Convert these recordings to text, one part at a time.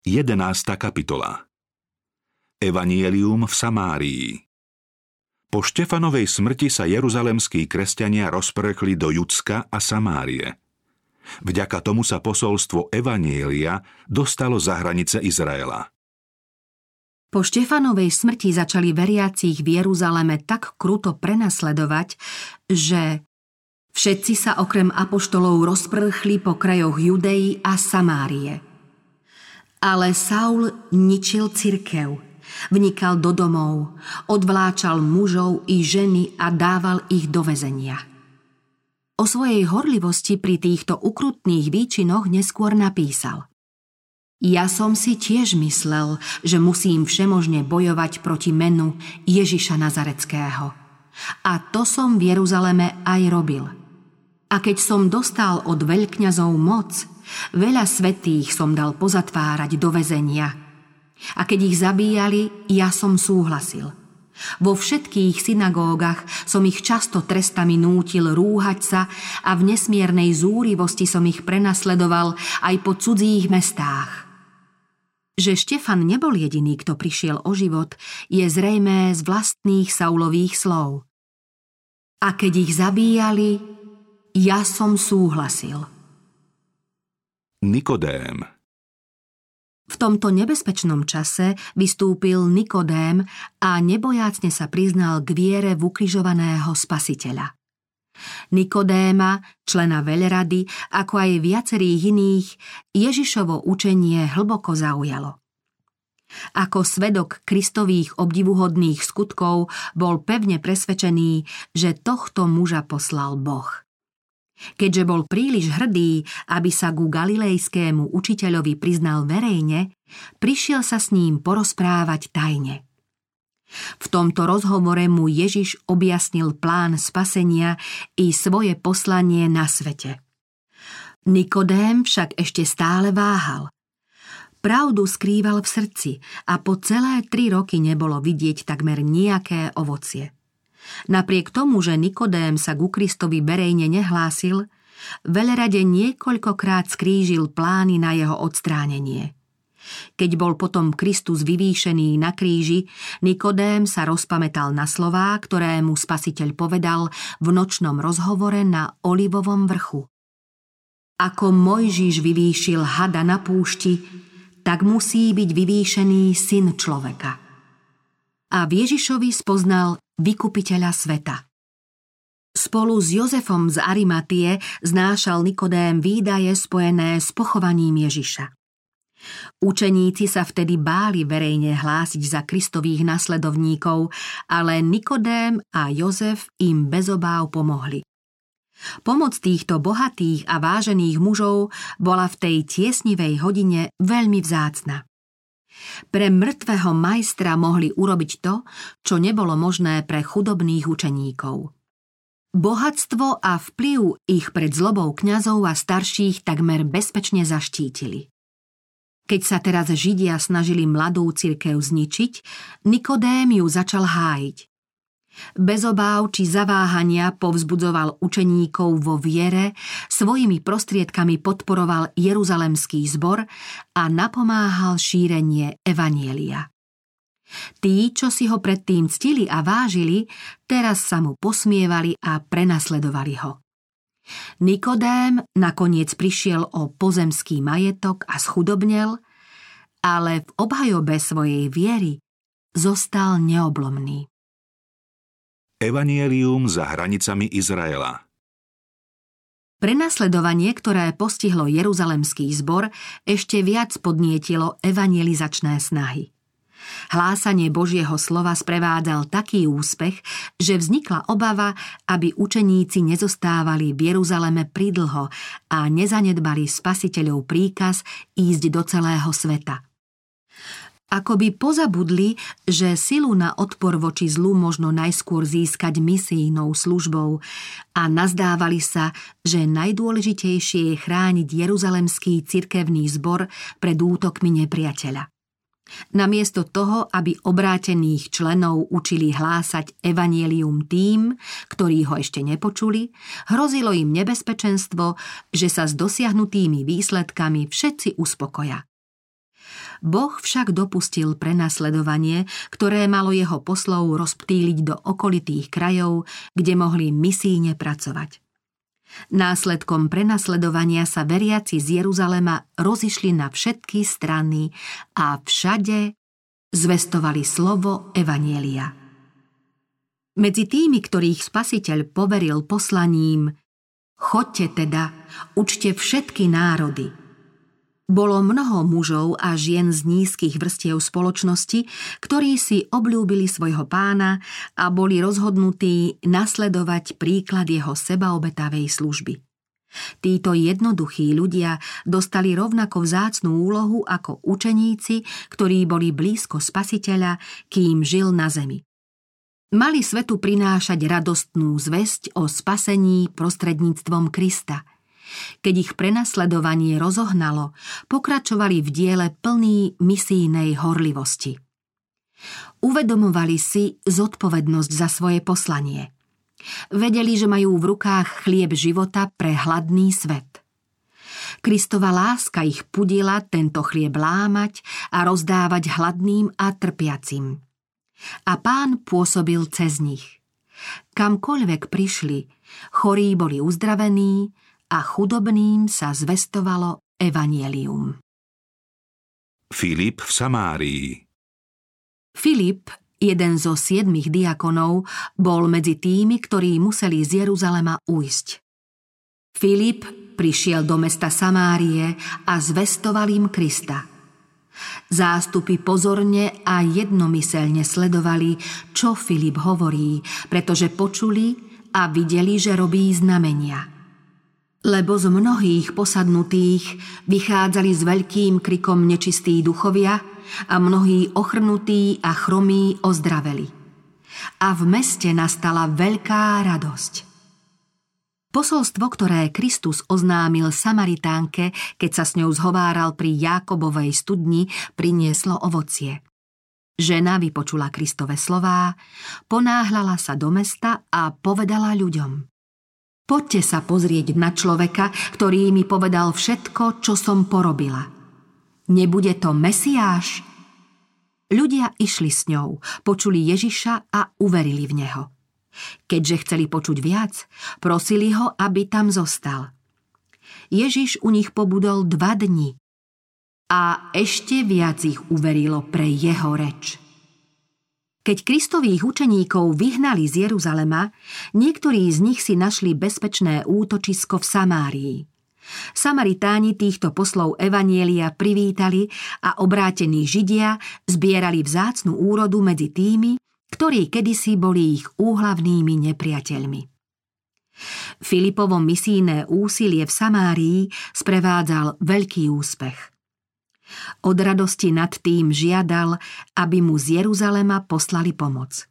11. kapitola Evanielium v Samárii Po Štefanovej smrti sa jeruzalemskí kresťania rozprchli do Judska a Samárie. Vďaka tomu sa posolstvo Evanielia dostalo za hranice Izraela. Po Štefanovej smrti začali veriacich v Jeruzaleme tak kruto prenasledovať, že všetci sa okrem apoštolov rozprchli po krajoch Judei a Samárie. Ale Saul ničil cirkev – Vnikal do domov, odvláčal mužov i ženy a dával ich do väzenia. O svojej horlivosti pri týchto ukrutných výčinoch neskôr napísal. Ja som si tiež myslel, že musím všemožne bojovať proti menu Ježiša Nazareckého. A to som v Jeruzaleme aj robil. A keď som dostal od veľkňazov moc, veľa svetých som dal pozatvárať do väzenia – a keď ich zabíjali, ja som súhlasil. Vo všetkých synagógach som ich často trestami nútil rúhať sa a v nesmiernej zúrivosti som ich prenasledoval aj po cudzích mestách. Že Štefan nebol jediný, kto prišiel o život, je zrejmé z vlastných Saulových slov. A keď ich zabíjali, ja som súhlasil. Nikodém v tomto nebezpečnom čase vystúpil Nikodém a nebojácne sa priznal k viere v ukrižovaného spasiteľa. Nikodéma, člena veľrady, ako aj viacerých iných, Ježišovo učenie hlboko zaujalo. Ako svedok kristových obdivuhodných skutkov bol pevne presvedčený, že tohto muža poslal Boh. Keďže bol príliš hrdý, aby sa ku galilejskému učiteľovi priznal verejne, prišiel sa s ním porozprávať tajne. V tomto rozhovore mu Ježiš objasnil plán spasenia i svoje poslanie na svete. Nikodém však ešte stále váhal. Pravdu skrýval v srdci a po celé tri roky nebolo vidieť takmer nejaké ovocie. Napriek tomu, že Nikodém sa ku Kristovi verejne nehlásil, Velerade niekoľkokrát skrížil plány na jeho odstránenie. Keď bol potom Kristus vyvýšený na kríži, Nikodém sa rozpamätal na slová, ktoré mu spasiteľ povedal v nočnom rozhovore na Olivovom vrchu. Ako Mojžiš vyvýšil hada na púšti, tak musí byť vyvýšený syn človeka. A v Ježišovi spoznal vykupiteľa sveta. Spolu s Jozefom z Arimatie znášal Nikodém výdaje spojené s pochovaním Ježiša. Učeníci sa vtedy báli verejne hlásiť za Kristových nasledovníkov, ale Nikodém a Jozef im bez obáv pomohli. Pomoc týchto bohatých a vážených mužov bola v tej tiesnivej hodine veľmi vzácna. Pre mŕtvého majstra mohli urobiť to, čo nebolo možné pre chudobných učeníkov. Bohatstvo a vplyv ich pred zlobou kňazov a starších takmer bezpečne zaštítili. Keď sa teraz Židia snažili mladú cirkev zničiť, Nikodém ju začal hájiť. Bez obáv či zaváhania povzbudzoval učeníkov vo viere, svojimi prostriedkami podporoval Jeruzalemský zbor a napomáhal šírenie Evanielia. Tí, čo si ho predtým ctili a vážili, teraz sa mu posmievali a prenasledovali ho. Nikodém nakoniec prišiel o pozemský majetok a schudobnel, ale v obhajobe svojej viery zostal neoblomný. Evanielium za hranicami Izraela Prenasledovanie, ktoré postihlo Jeruzalemský zbor, ešte viac podnietilo evangelizačné snahy. Hlásanie Božieho slova sprevádzal taký úspech, že vznikla obava, aby učeníci nezostávali v Jeruzaleme pridlho a nezanedbali spasiteľov príkaz ísť do celého sveta. Ako by pozabudli, že silu na odpor voči zlu možno najskôr získať misijnou službou a nazdávali sa, že najdôležitejšie je chrániť Jeruzalemský cirkevný zbor pred útokmi nepriateľa. Namiesto toho, aby obrátených členov učili hlásať evanielium tým, ktorí ho ešte nepočuli, hrozilo im nebezpečenstvo, že sa s dosiahnutými výsledkami všetci uspokoja. Boh však dopustil prenasledovanie, ktoré malo jeho poslov rozptýliť do okolitých krajov, kde mohli misíne pracovať. Následkom prenasledovania sa veriaci z Jeruzalema rozišli na všetky strany a všade zvestovali slovo Evanielia. Medzi tými, ktorých spasiteľ poveril poslaním Chodte teda, učte všetky národy – bolo mnoho mužov a žien z nízkych vrstiev spoločnosti, ktorí si obľúbili svojho pána a boli rozhodnutí nasledovať príklad jeho sebaobetavej služby. Títo jednoduchí ľudia dostali rovnako vzácnú úlohu ako učeníci, ktorí boli blízko spasiteľa, kým žil na zemi. Mali svetu prinášať radostnú zväzť o spasení prostredníctvom Krista – keď ich prenasledovanie rozohnalo, pokračovali v diele plný misijnej horlivosti. Uvedomovali si zodpovednosť za svoje poslanie. Vedeli, že majú v rukách chlieb života pre hladný svet. Kristova láska ich pudila tento chlieb lámať a rozdávať hladným a trpiacim. A pán pôsobil cez nich. Kamkoľvek prišli, chorí boli uzdravení, a chudobným sa zvestovalo evanielium. Filip v Samárii Filip, jeden zo siedmých diakonov, bol medzi tými, ktorí museli z Jeruzalema ujsť. Filip prišiel do mesta Samárie a zvestoval im Krista. Zástupy pozorne a jednomyselne sledovali, čo Filip hovorí, pretože počuli a videli, že robí znamenia lebo z mnohých posadnutých vychádzali s veľkým krikom nečistí duchovia a mnohí ochrnutí a chromí ozdraveli. A v meste nastala veľká radosť. Posolstvo, ktoré Kristus oznámil Samaritánke, keď sa s ňou zhováral pri Jákobovej studni, prinieslo ovocie. Žena vypočula Kristove slová, ponáhľala sa do mesta a povedala ľuďom – Poďte sa pozrieť na človeka, ktorý mi povedal všetko, čo som porobila. Nebude to Mesiáš? Ľudia išli s ňou, počuli Ježiša a uverili v neho. Keďže chceli počuť viac, prosili ho, aby tam zostal. Ježiš u nich pobudol dva dni a ešte viac ich uverilo pre jeho reč. Keď Kristových učeníkov vyhnali z Jeruzalema, niektorí z nich si našli bezpečné útočisko v Samárii. Samaritáni týchto poslov Evanielia privítali a obrátení Židia zbierali vzácnu úrodu medzi tými, ktorí kedysi boli ich úhlavnými nepriateľmi. Filipovo misijné úsilie v Samárii sprevádzal veľký úspech. Od radosti nad tým žiadal, aby mu z Jeruzalema poslali pomoc.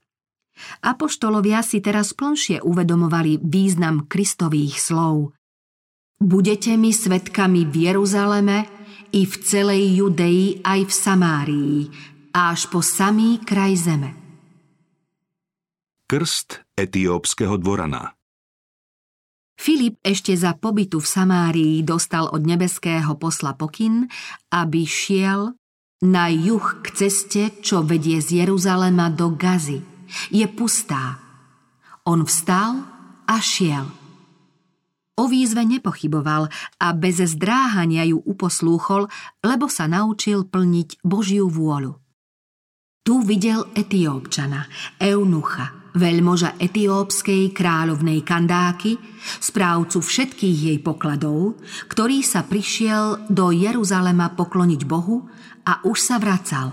Apoštolovia si teraz plnšie uvedomovali význam Kristových slov. Budete mi svetkami v Jeruzaleme i v celej Judei aj v Samárii, až po samý kraj zeme. Krst etiópskeho dvorana Filip ešte za pobytu v Samárii dostal od nebeského posla pokyn, aby šiel na juh k ceste, čo vedie z Jeruzalema do Gazy. Je pustá. On vstal a šiel. O výzve nepochyboval a bez zdráhania ju uposlúchol, lebo sa naučil plniť Božiu vôľu. Tu videl Etiópčana, Eunucha, veľmoža etiópskej kráľovnej Kandáky, správcu všetkých jej pokladov, ktorý sa prišiel do Jeruzalema pokloniť Bohu a už sa vracal.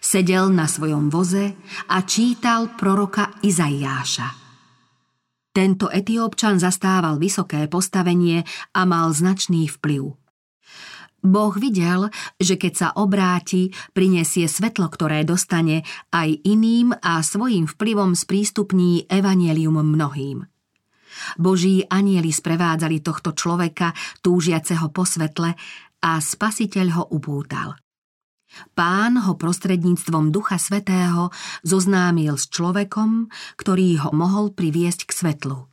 Sedel na svojom voze a čítal proroka Izaiáša. Tento etiópčan zastával vysoké postavenie a mal značný vplyv – Boh videl, že keď sa obráti, prinesie svetlo, ktoré dostane aj iným a svojim vplyvom sprístupní evanielium mnohým. Boží anieli sprevádzali tohto človeka, túžiaceho po svetle, a spasiteľ ho upútal. Pán ho prostredníctvom Ducha Svetého zoznámil s človekom, ktorý ho mohol priviesť k svetlu.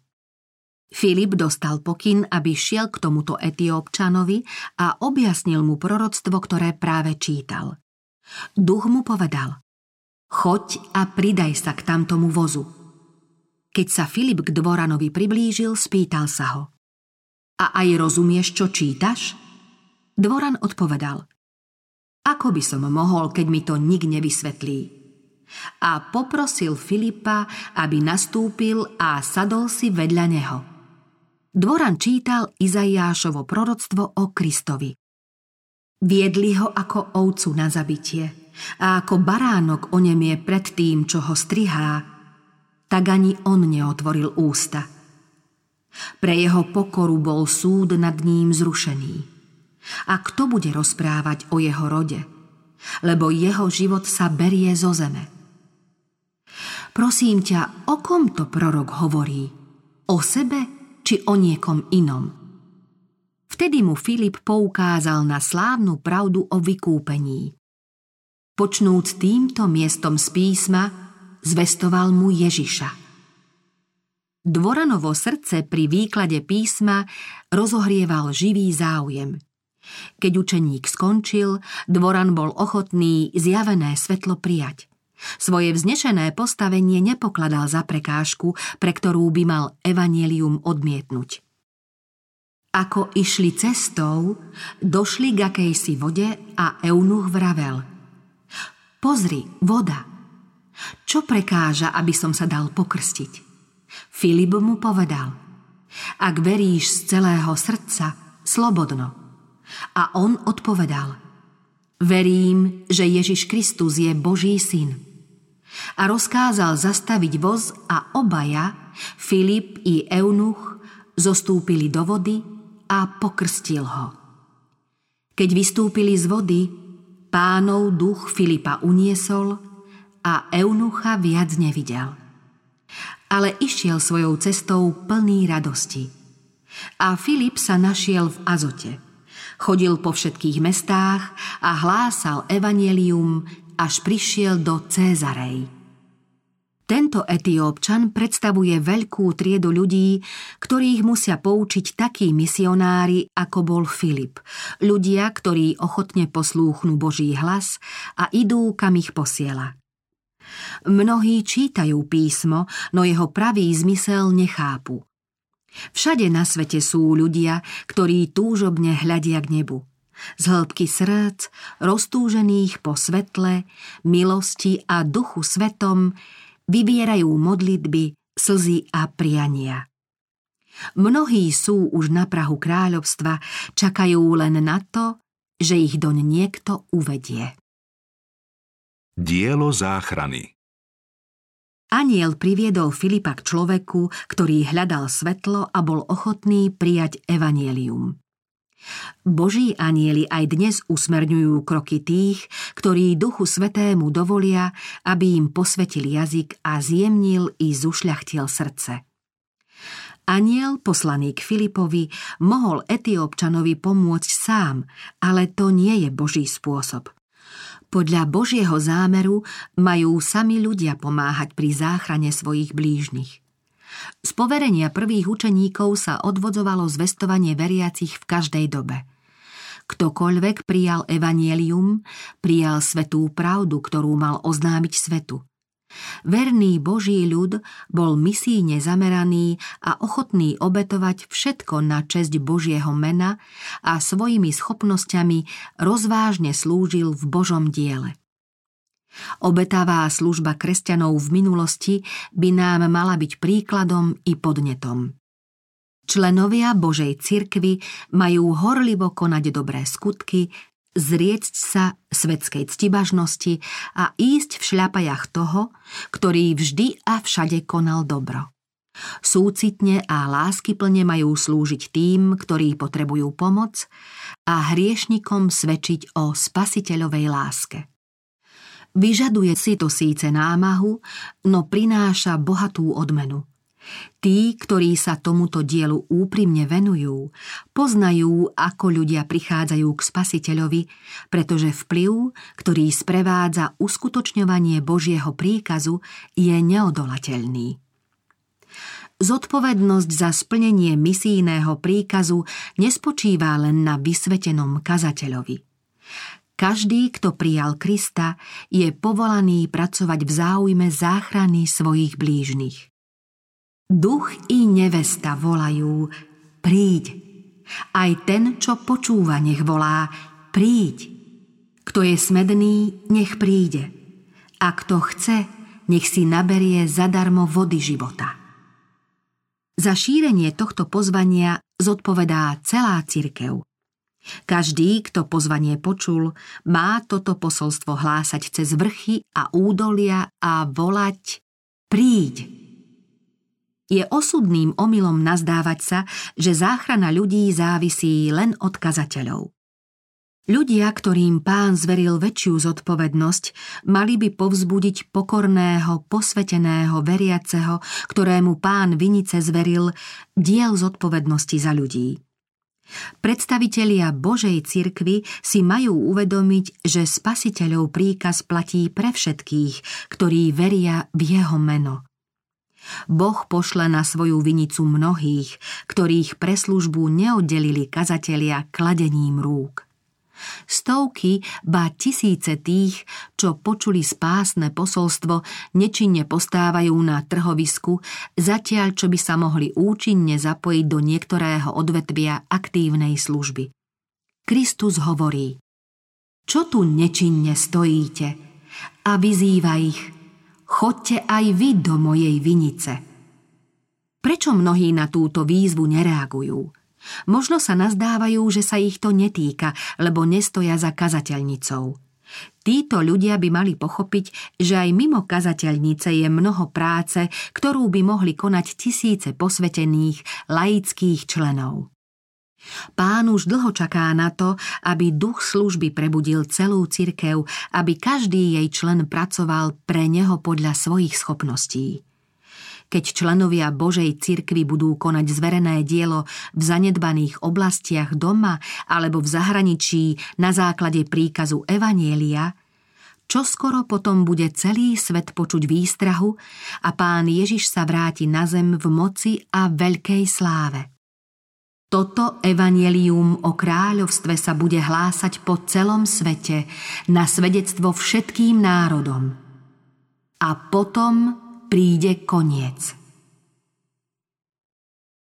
Filip dostal pokyn, aby šiel k tomuto etiópčanovi a objasnil mu proroctvo, ktoré práve čítal. Duch mu povedal, choď a pridaj sa k tamtomu vozu. Keď sa Filip k dvoranovi priblížil, spýtal sa ho. A aj rozumieš, čo čítaš? Dvoran odpovedal. Ako by som mohol, keď mi to nik nevysvetlí? A poprosil Filipa, aby nastúpil a sadol si vedľa neho. Dvoran čítal Izaiášovo proroctvo o Kristovi. Viedli ho ako ovcu na zabitie a ako baránok onemie pred tým, čo ho strihá, tak ani on neotvoril ústa. Pre jeho pokoru bol súd nad ním zrušený. A kto bude rozprávať o jeho rode? Lebo jeho život sa berie zo zeme. Prosím ťa, o kom to prorok hovorí? O sebe či o niekom inom. Vtedy mu Filip poukázal na slávnu pravdu o vykúpení. Počnúc týmto miestom z písma, zvestoval mu Ježiša. Dvoranovo srdce pri výklade písma rozohrieval živý záujem. Keď učeník skončil, Dvoran bol ochotný zjavené svetlo prijať. Svoje vznešené postavenie nepokladal za prekážku, pre ktorú by mal evanielium odmietnúť. Ako išli cestou, došli k akejsi vode a Eunuch vravel. Pozri, voda. Čo prekáža, aby som sa dal pokrstiť? Filip mu povedal. Ak veríš z celého srdca, slobodno. A on odpovedal. Verím, že Ježiš Kristus je Boží syn a rozkázal zastaviť voz a obaja, Filip i Eunuch, zostúpili do vody a pokrstil ho. Keď vystúpili z vody, pánov duch Filipa uniesol a Eunucha viac nevidel. Ale išiel svojou cestou plný radosti. A Filip sa našiel v Azote. Chodil po všetkých mestách a hlásal evanelium až prišiel do Cézarej. Tento etiópčan predstavuje veľkú triedu ľudí, ktorých musia poučiť takí misionári, ako bol Filip. Ľudia, ktorí ochotne poslúchnú Boží hlas a idú, kam ich posiela. Mnohí čítajú písmo, no jeho pravý zmysel nechápu. Všade na svete sú ľudia, ktorí túžobne hľadia k nebu z hĺbky srdc, roztúžených po svetle, milosti a duchu svetom, vybierajú modlitby, slzy a priania. Mnohí sú už na Prahu kráľovstva, čakajú len na to, že ich doň niekto uvedie. Dielo záchrany Aniel priviedol Filipa k človeku, ktorý hľadal svetlo a bol ochotný prijať evanielium. Boží anieli aj dnes usmerňujú kroky tých, ktorí Duchu Svetému dovolia, aby im posvetil jazyk a zjemnil i zušľachtil srdce. Aniel, poslaný k Filipovi, mohol Etiópčanovi pomôcť sám, ale to nie je Boží spôsob. Podľa Božieho zámeru majú sami ľudia pomáhať pri záchrane svojich blížnych. Z poverenia prvých učeníkov sa odvodzovalo zvestovanie veriacich v každej dobe. Ktokoľvek prijal evanielium, prijal svetú pravdu, ktorú mal oznámiť svetu. Verný Boží ľud bol misíne zameraný a ochotný obetovať všetko na česť Božieho mena a svojimi schopnosťami rozvážne slúžil v Božom diele. Obetavá služba kresťanov v minulosti by nám mala byť príkladom i podnetom. Členovia Božej cirkvy majú horlivo konať dobré skutky, zriecť sa svetskej ctibažnosti a ísť v šľapajach toho, ktorý vždy a všade konal dobro. Súcitne a láskyplne majú slúžiť tým, ktorí potrebujú pomoc a hriešnikom svedčiť o spasiteľovej láske. Vyžaduje si to síce námahu, no prináša bohatú odmenu. Tí, ktorí sa tomuto dielu úprimne venujú, poznajú, ako ľudia prichádzajú k spasiteľovi, pretože vplyv, ktorý sprevádza uskutočňovanie Božieho príkazu, je neodolateľný. Zodpovednosť za splnenie misijného príkazu nespočíva len na vysvetenom kazateľovi. Každý, kto prijal Krista, je povolaný pracovať v záujme záchrany svojich blížnych. Duch i nevesta volajú, príď. Aj ten, čo počúva, nech volá, príď. Kto je smedný, nech príde. A kto chce, nech si naberie zadarmo vody života. Za šírenie tohto pozvania zodpovedá celá cirkev. Každý, kto pozvanie počul, má toto posolstvo hlásať cez vrchy a údolia a volať Príď! Je osudným omylom nazdávať sa, že záchrana ľudí závisí len od kazateľov. Ľudia, ktorým pán zveril väčšiu zodpovednosť, mali by povzbudiť pokorného, posveteného, veriaceho, ktorému pán Vinice zveril diel zodpovednosti za ľudí. Predstavitelia Božej cirkvy si majú uvedomiť, že spasiteľov príkaz platí pre všetkých, ktorí veria v jeho meno. Boh pošle na svoju vinicu mnohých, ktorých pre službu neoddelili kazatelia kladením rúk. Stovky, ba tisíce tých, čo počuli spásne posolstvo, nečinne postávajú na trhovisku, zatiaľ čo by sa mohli účinne zapojiť do niektorého odvetvia aktívnej služby. Kristus hovorí, čo tu nečinne stojíte? A vyzýva ich, chodte aj vy do mojej vinice. Prečo mnohí na túto výzvu nereagujú? Možno sa nazdávajú, že sa ich to netýka, lebo nestoja za kazateľnicou. Títo ľudia by mali pochopiť, že aj mimo kazateľnice je mnoho práce, ktorú by mohli konať tisíce posvetených, laických členov. Pán už dlho čaká na to, aby duch služby prebudil celú cirkev, aby každý jej člen pracoval pre neho podľa svojich schopností keď členovia Božej cirkvy budú konať zverené dielo v zanedbaných oblastiach doma alebo v zahraničí na základe príkazu Evanielia, čo skoro potom bude celý svet počuť výstrahu a pán Ježiš sa vráti na zem v moci a veľkej sláve. Toto evanelium o kráľovstve sa bude hlásať po celom svete na svedectvo všetkým národom. A potom príde koniec.